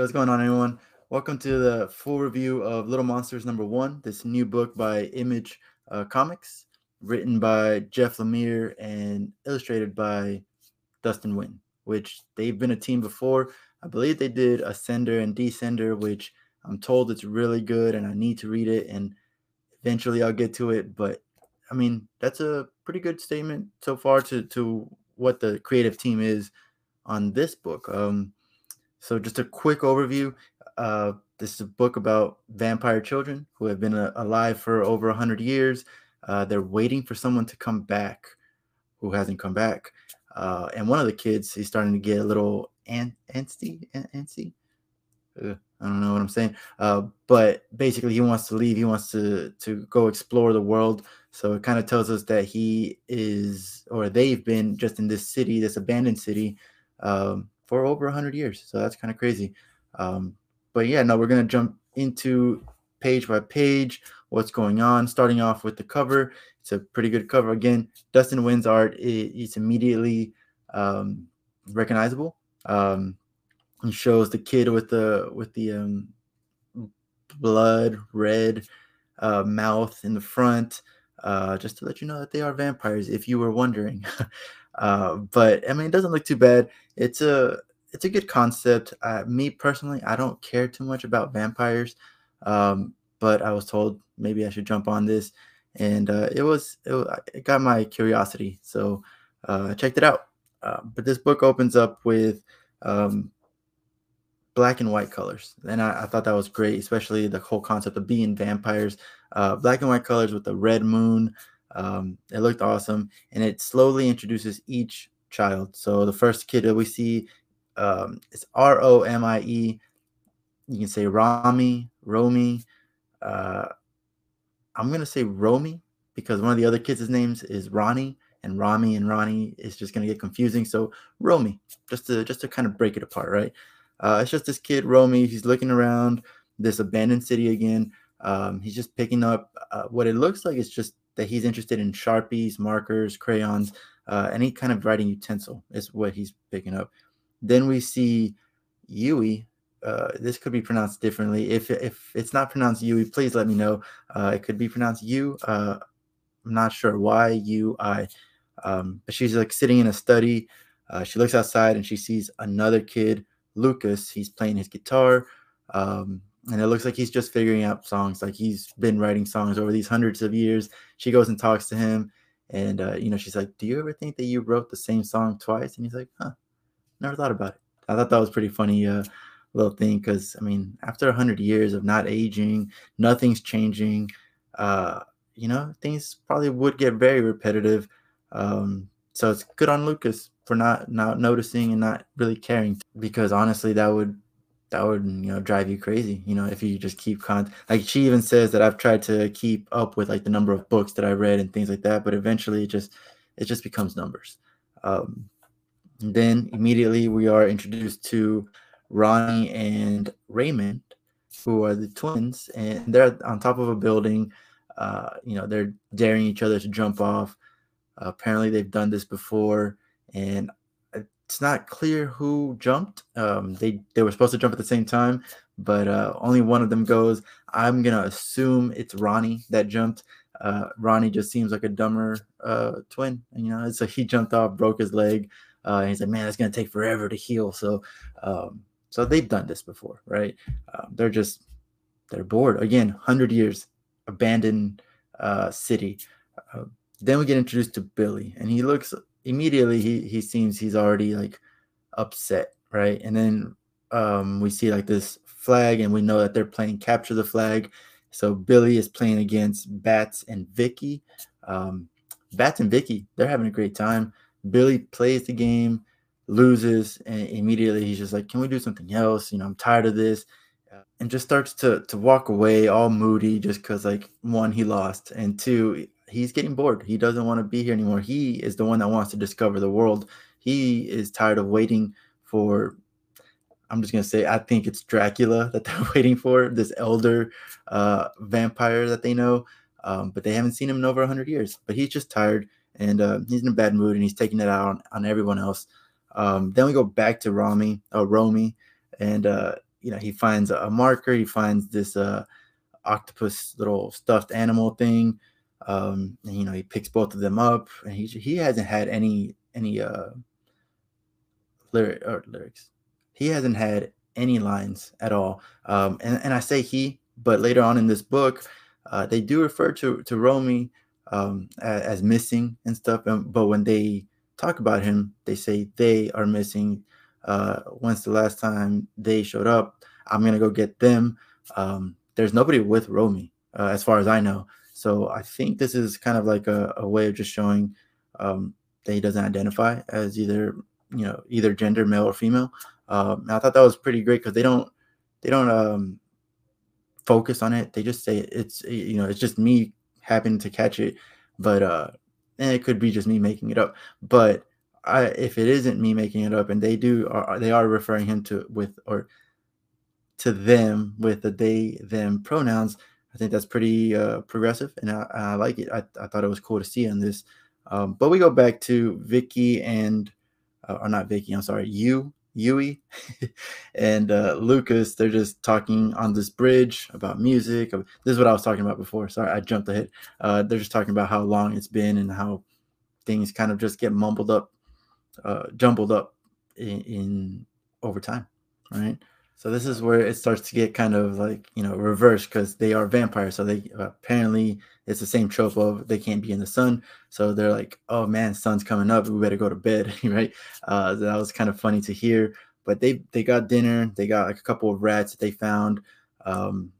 what's going on, everyone? Welcome to the full review of Little Monsters number one, this new book by Image uh, Comics, written by Jeff Lemire and illustrated by Dustin Nguyen, which they've been a team before. I believe they did Ascender and Descender, which I'm told it's really good and I need to read it and eventually I'll get to it. But I mean, that's a pretty good statement so far to, to what the creative team is on this book. Um, so, just a quick overview. Uh, this is a book about vampire children who have been uh, alive for over 100 years. Uh, they're waiting for someone to come back who hasn't come back. Uh, and one of the kids, he's starting to get a little an- antsy. antsy. I don't know what I'm saying. Uh, but basically, he wants to leave. He wants to to go explore the world. So it kind of tells us that he is, or they've been just in this city, this abandoned city, um, for over 100 years. So that's kind of crazy. Um, but yeah, no, we're going to jump into page by page what's going on. Starting off with the cover. It's a pretty good cover. Again, Dustin Nguyen's art is immediately um, recognizable. Um, he shows the kid with the with the um, blood red uh, mouth in the front, uh, just to let you know that they are vampires. If you were wondering, Uh, but I mean, it doesn't look too bad. It's a it's a good concept. Uh, me personally, I don't care too much about vampires, um, but I was told maybe I should jump on this, and uh, it was it, it, got my curiosity, so uh, I checked it out. Uh, but this book opens up with um, black and white colors, and I, I, thought that was great, especially the whole concept of being vampires. Uh, black and white colors with the red moon, um, it looked awesome, and it slowly introduces each child. So the first kid that we see um, is R O M I E. You can say Rami, Romy. Uh, I'm gonna say Romy because one of the other kids' names is Ronnie, and Rami and Ronnie is just gonna get confusing. So Romy, just to just to kind of break it apart, right? Uh, it's just this kid Romy. He's looking around this abandoned city again. Um, he's just picking up uh, what it looks like. It's just that he's interested in sharpies, markers, crayons, uh, any kind of writing utensil is what he's picking up. Then we see Yui. Uh, this could be pronounced differently. If if it's not pronounced Yui, please let me know. Uh, it could be pronounced U. am uh, not sure why U I. Um, but she's like sitting in a study. Uh, she looks outside and she sees another kid, Lucas. He's playing his guitar. Um, and it looks like he's just figuring out songs like he's been writing songs over these hundreds of years she goes and talks to him and uh, you know she's like do you ever think that you wrote the same song twice? And he's like huh never thought about it. I thought that was pretty funny uh, little thing because i mean after 100 years of not aging nothing's changing uh, you know things probably would get very repetitive um, so it's good on lucas for not not noticing and not really caring because honestly that would that would you know drive you crazy you know if you just keep con like she even says that i've tried to keep up with like the number of books that i read and things like that but eventually it just it just becomes numbers. Um then immediately we are introduced to ronnie and raymond who are the twins and they're on top of a building. Uh you know they're daring each other to jump off. Uh, apparently they've done this before and it's not clear who jumped. Um, they they were supposed to jump at the same time, but uh, only one of them goes. I'm gonna assume it's Ronnie that jumped. Uh, Ronnie just seems like a dumber uh, twin, you know. So he jumped off, broke his leg. Uh, he's like, man, it's gonna take forever to heal. So, um, so they've done this before, right? Um, they're just they're bored again. Hundred years, abandoned uh, city. Uh, then we get introduced to Billy, and he looks immediately he he seems he's already like upset, right? And then um, we see like this flag, and we know that they're playing capture the flag. So Billy is playing against Bats and Vicky. Um, Bats and Vicky, they're having a great time. Billy plays the game, loses, and immediately he's just like, "Can we do something else? You know, I'm tired of this." And just starts to to walk away, all moody, just because like one he lost, and two he's getting bored. He doesn't want to be here anymore. He is the one that wants to discover the world. He is tired of waiting for I'm just gonna say I think it's Dracula that they're waiting for, this elder uh, vampire that they know, um, but they haven't seen him in over 100 years. But he's just tired and uh, he's in a bad mood and he's taking it out on, on everyone else. Um, then we go back to Rami, uh, Romy, and uh, you know he finds a marker, he finds this uh, octopus little stuffed animal thing. Um, and, you know he picks both of them up, and he he hasn't had any any uh lyric or lyrics. He hasn't had any lines at all. Um, and and I say he, but later on in this book, uh, they do refer to to Romy um, as, as, missing and stuff. And, but when they talk about him, they say they are missing. Uh, when's the last time they showed up? I'm gonna go get them. Um, there's nobody with Romy, uh, as far as I know. So I think this is kind of like a, a way of just showing um, that he doesn't identify as either you know either gender, male or female. Um, I thought that was pretty great because they don't they don't um, focus on it. They just say it's you know it's just me happening to catch it, but uh, and it could be just me making it up. But I, if it isn't me making it up, and they do, are, they are referring him to with or to them with the they them pronouns. I think that's pretty uh, progressive, and I, I like it. I, I thought it was cool to see on this. Um, but we go back to Vicky and, uh, or not Vicky, I'm sorry, you Yui and uh, Lucas, they're just talking on this bridge about music. This is what I was talking about before. Sorry, I jumped ahead. Uh, they're just talking about how long it's been and how things kind of just get mumbled up, uh, jumbled up in, in over time, right? So this is where it starts to get kind of like you know reversed because they are vampires. So they apparently it's the same trope of they can't be in the sun. So they're like, oh man, sun's coming up. We better go to bed, right? Uh, that was kind of funny to hear. But they they got dinner. They got like a couple of rats that they found. Um,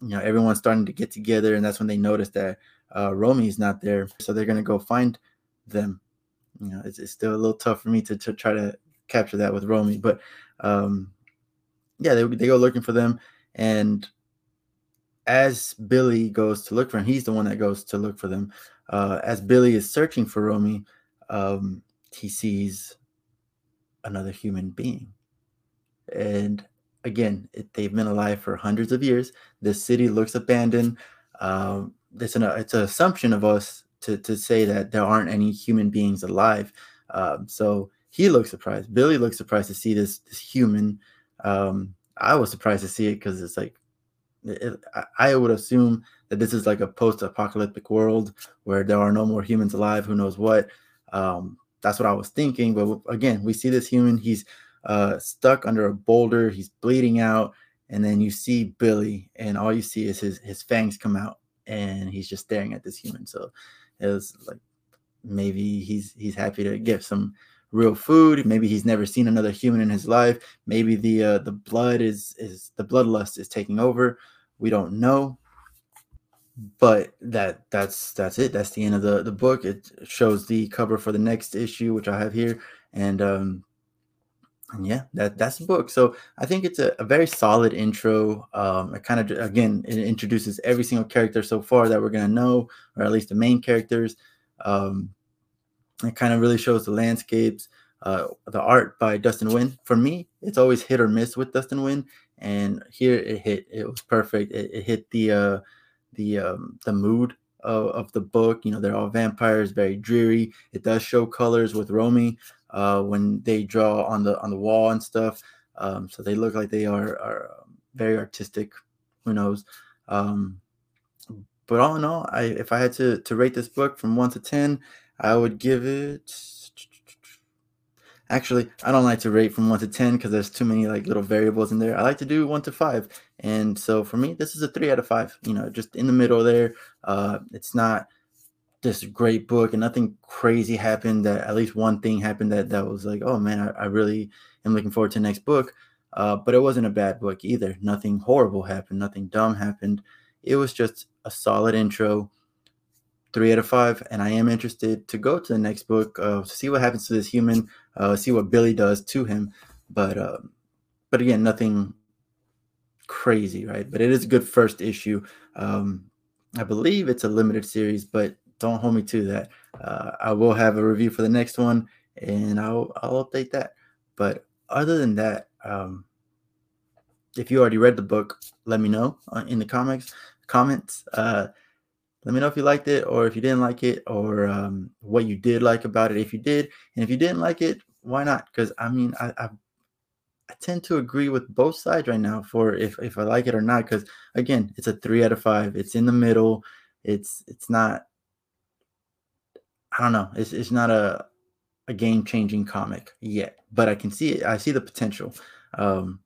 you know, everyone's starting to get together, and that's when they notice that uh, Romy's not there. So they're gonna go find them. You know, it's, it's still a little tough for me to, to try to capture that with Romy, but um, yeah, they they go looking for them, and as Billy goes to look for him, he's the one that goes to look for them. Uh, as Billy is searching for Romy, um, he sees another human being, and again, it, they've been alive for hundreds of years. This city looks abandoned. Um, it's an it's an assumption of us to to say that there aren't any human beings alive. Um, so he looks surprised. Billy looks surprised to see this this human um, I was surprised to see it because it's like it, I would assume that this is like a post-apocalyptic world where there are no more humans alive. Who knows what? Um, that's what I was thinking. But again, we see this human. He's uh, stuck under a boulder. He's bleeding out, and then you see Billy, and all you see is his his fangs come out, and he's just staring at this human. So it was like maybe he's he's happy to give some real food. Maybe he's never seen another human in his life. Maybe the uh, the blood is is the bloodlust is taking over. We don't know. But that that's that's it. That's the end of the the book. It shows the cover for the next issue, which I have here, and um, and yeah, that that's the book. So I think it's a, a very solid intro. Um, it kind of again it introduces every single character so far that we're gonna know, or at least the main characters. Um, it kind of really shows the landscapes. Uh, the art by Dustin Nguyen. For me, it's always hit or miss with Dustin Nguyen, and here it hit. It was perfect. It, it hit the uh, the um, the mood of, of, the book. You know, they're all vampires, very dreary. It does show colors with Romy uh, when they draw on the on the wall and stuff. Um, so they look like they are are um, very artistic. Who knows? Um, but all in all, I if I had to to rate this book from one to ten, I would give it. Actually, I don't like to rate from one to ten because there's too many like little variables in there. I like to do one to five, and so for me, this is a three out of five. You know, just in the middle there. Uh, it's not this great book, and nothing crazy happened. That at least one thing happened that that was like, oh man, I, I really am looking forward to the next book. Uh, but it wasn't a bad book either. Nothing horrible happened. Nothing dumb happened. It was just a solid intro three out of five. And I am interested to go to the next book, uh, see what happens to this human, uh, see what Billy does to him. But uh, but again, nothing crazy, right? But it is a good first issue. Um, I believe it's a limited series, but don't hold me to that. Uh, I will have a review for the next one, and I'll I'll update that. But other than that, um, if you already read the book, let me know uh, in the comics comments. Uh, let me know if you liked it or if you didn't like it or um, what you did like about it if you did and if you didn't like it why not because i mean I, I I tend to agree with both sides right now for if if I like it or not. Because again, it's a three out of five. It's in the middle. It's it's not. I don't know. It's it's not a a game changing comic yet, but I can see it. I see the potential. Um,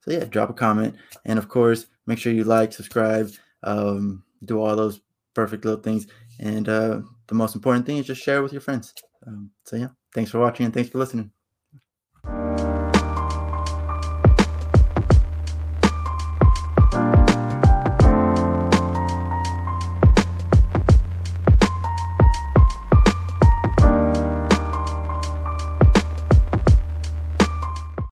so yeah, drop a comment, and of course, make sure you like, subscribe, um, do all those perfect little things, and uh, the most important thing is just share with your friends. Um, so yeah, thanks for watching and thanks for listening.